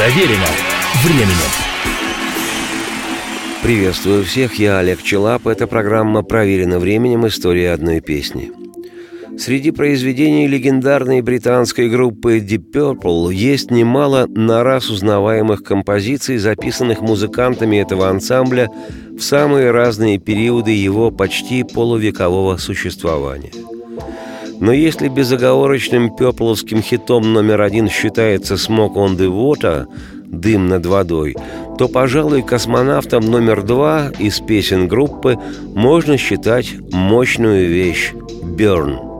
Проверено временем. Приветствую всех, я Олег Челап. Это программа «Проверено временем. История одной песни». Среди произведений легендарной британской группы Deep Purple есть немало на раз узнаваемых композиций, записанных музыкантами этого ансамбля в самые разные периоды его почти полувекового существования. Но если безоговорочным пепловским хитом номер один считается «Smoke on the Water», «Дым над водой», то, пожалуй, космонавтом номер два из песен группы можно считать мощную вещь «Burn».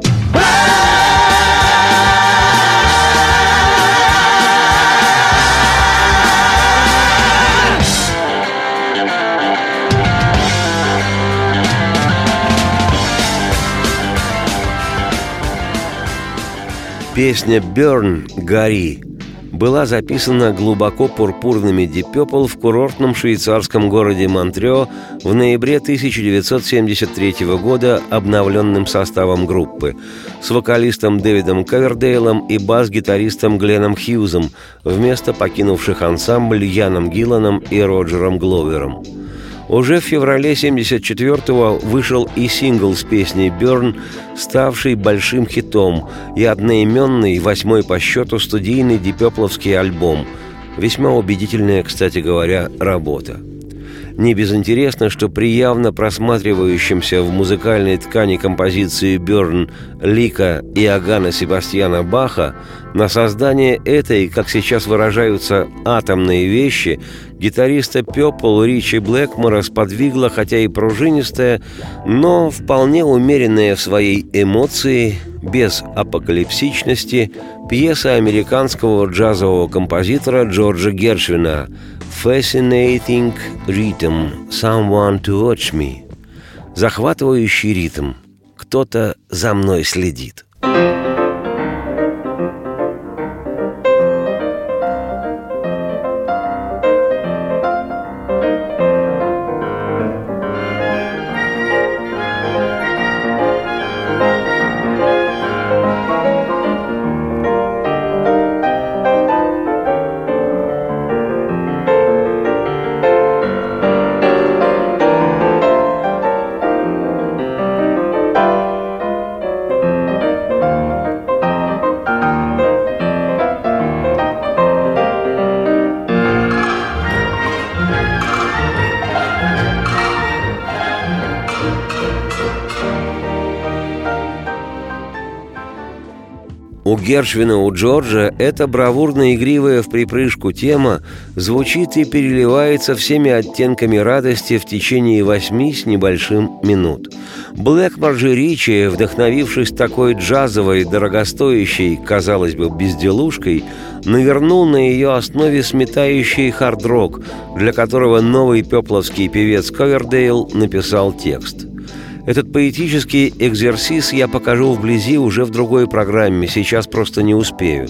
Песня «Burn» — «Гори» была записана глубоко пурпурными Purple в курортном швейцарском городе Монтрео в ноябре 1973 года обновленным составом группы с вокалистом Дэвидом Кавердейлом и бас-гитаристом Гленном Хьюзом вместо покинувших ансамбль Яном Гилланом и Роджером Гловером. Уже в феврале 74-го вышел и сингл с песней «Берн», ставший большим хитом, и одноименный, восьмой по счету, студийный дипепловский альбом. Весьма убедительная, кстати говоря, работа. Не безинтересно, что при явно просматривающемся в музыкальной ткани композиции Берн Лика и Агана Себастьяна Баха на создание этой, как сейчас выражаются, атомной вещи гитариста Пепл Ричи Блэкмора сподвигла, хотя и пружинистая, но вполне умеренная в своей эмоции, без апокалипсичности, пьеса американского джазового композитора Джорджа Гершвина «Fascinating Rhythm Someone to Watch Me» Захватывающий ритм. Кто-то за мной следит. У Гершвина, у Джорджа эта бравурно-игривая в припрыжку тема звучит и переливается всеми оттенками радости в течение восьми с небольшим минут. Блэкмор же Ричи, вдохновившись такой джазовой, дорогостоящей, казалось бы, безделушкой, навернул на ее основе сметающий хард-рок, для которого новый пепловский певец Ковердейл написал текст – этот поэтический экзерсис я покажу вблизи уже в другой программе, сейчас просто не успею.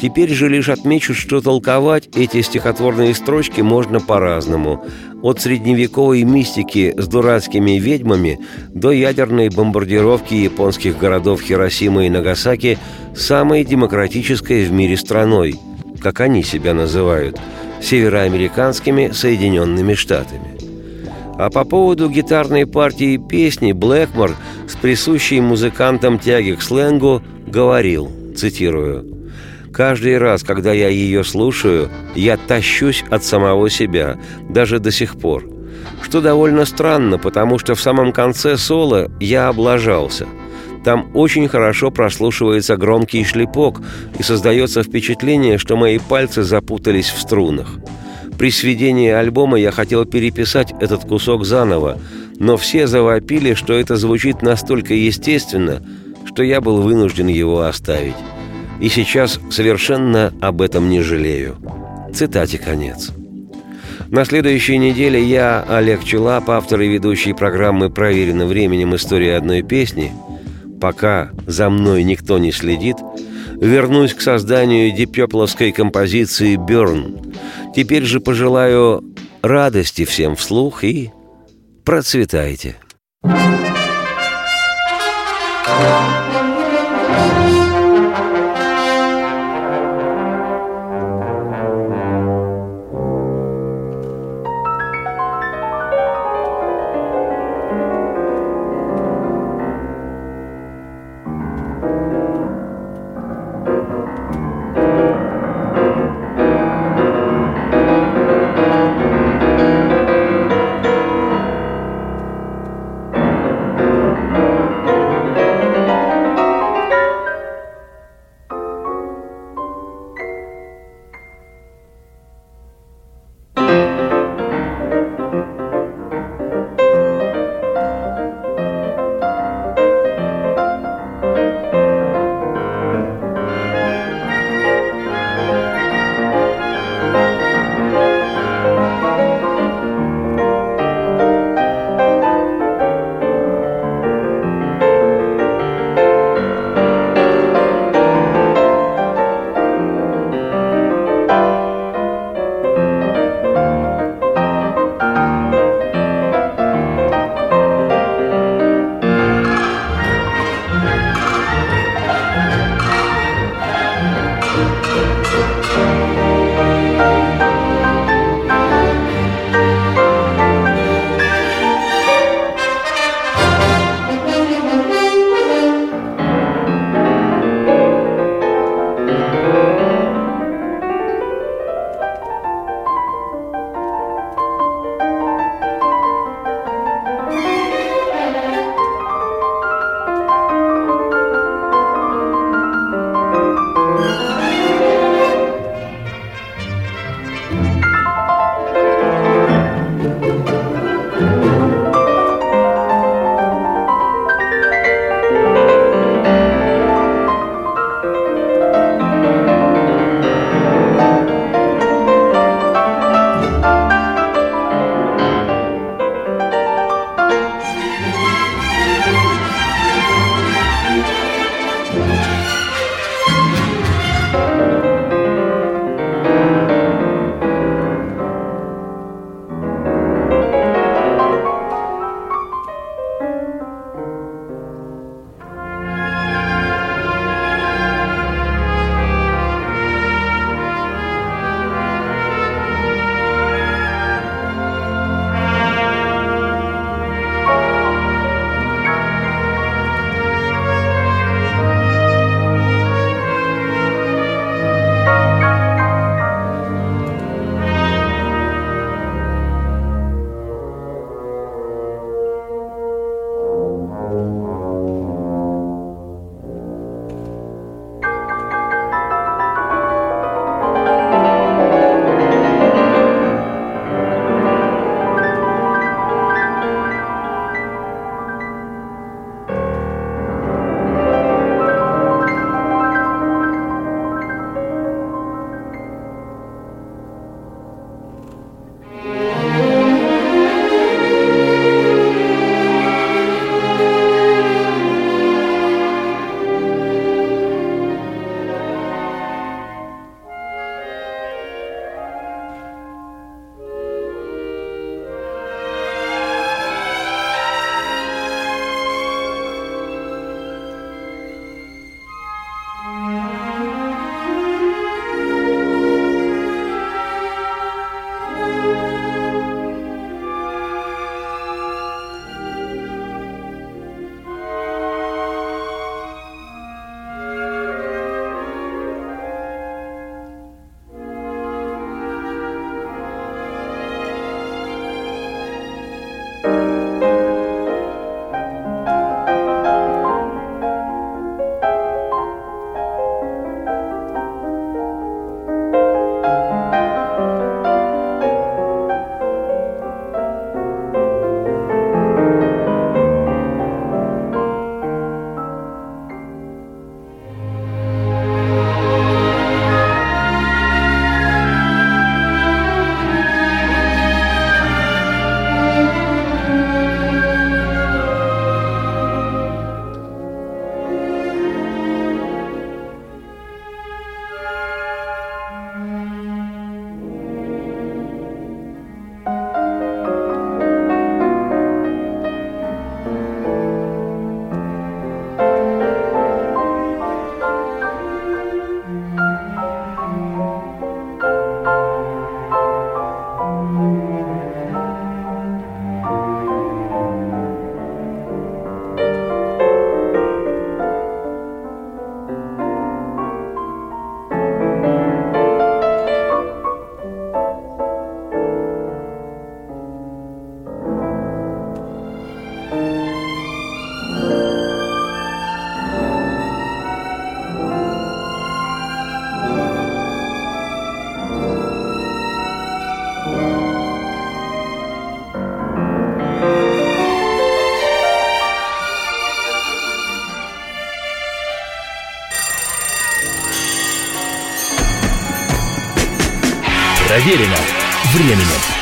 Теперь же лишь отмечу, что толковать эти стихотворные строчки можно по-разному. От средневековой мистики с дурацкими ведьмами до ядерной бомбардировки японских городов Хиросима и Нагасаки самой демократической в мире страной, как они себя называют, североамериканскими Соединенными Штатами. А по поводу гитарной партии песни Блэкмор с присущей музыкантам тяги к сленгу говорил, цитирую, «Каждый раз, когда я ее слушаю, я тащусь от самого себя, даже до сих пор. Что довольно странно, потому что в самом конце соло я облажался». Там очень хорошо прослушивается громкий шлепок, и создается впечатление, что мои пальцы запутались в струнах. При сведении альбома я хотел переписать этот кусок заново, но все завопили, что это звучит настолько естественно, что я был вынужден его оставить. И сейчас совершенно об этом не жалею. Цитате конец. На следующей неделе я, Олег Челап, автор и ведущий программы «Проверено временем. История одной песни», пока за мной никто не следит, вернусь к созданию дипепловской композиции «Берн», Теперь же пожелаю радости всем вслух и процветайте. Проверено временем.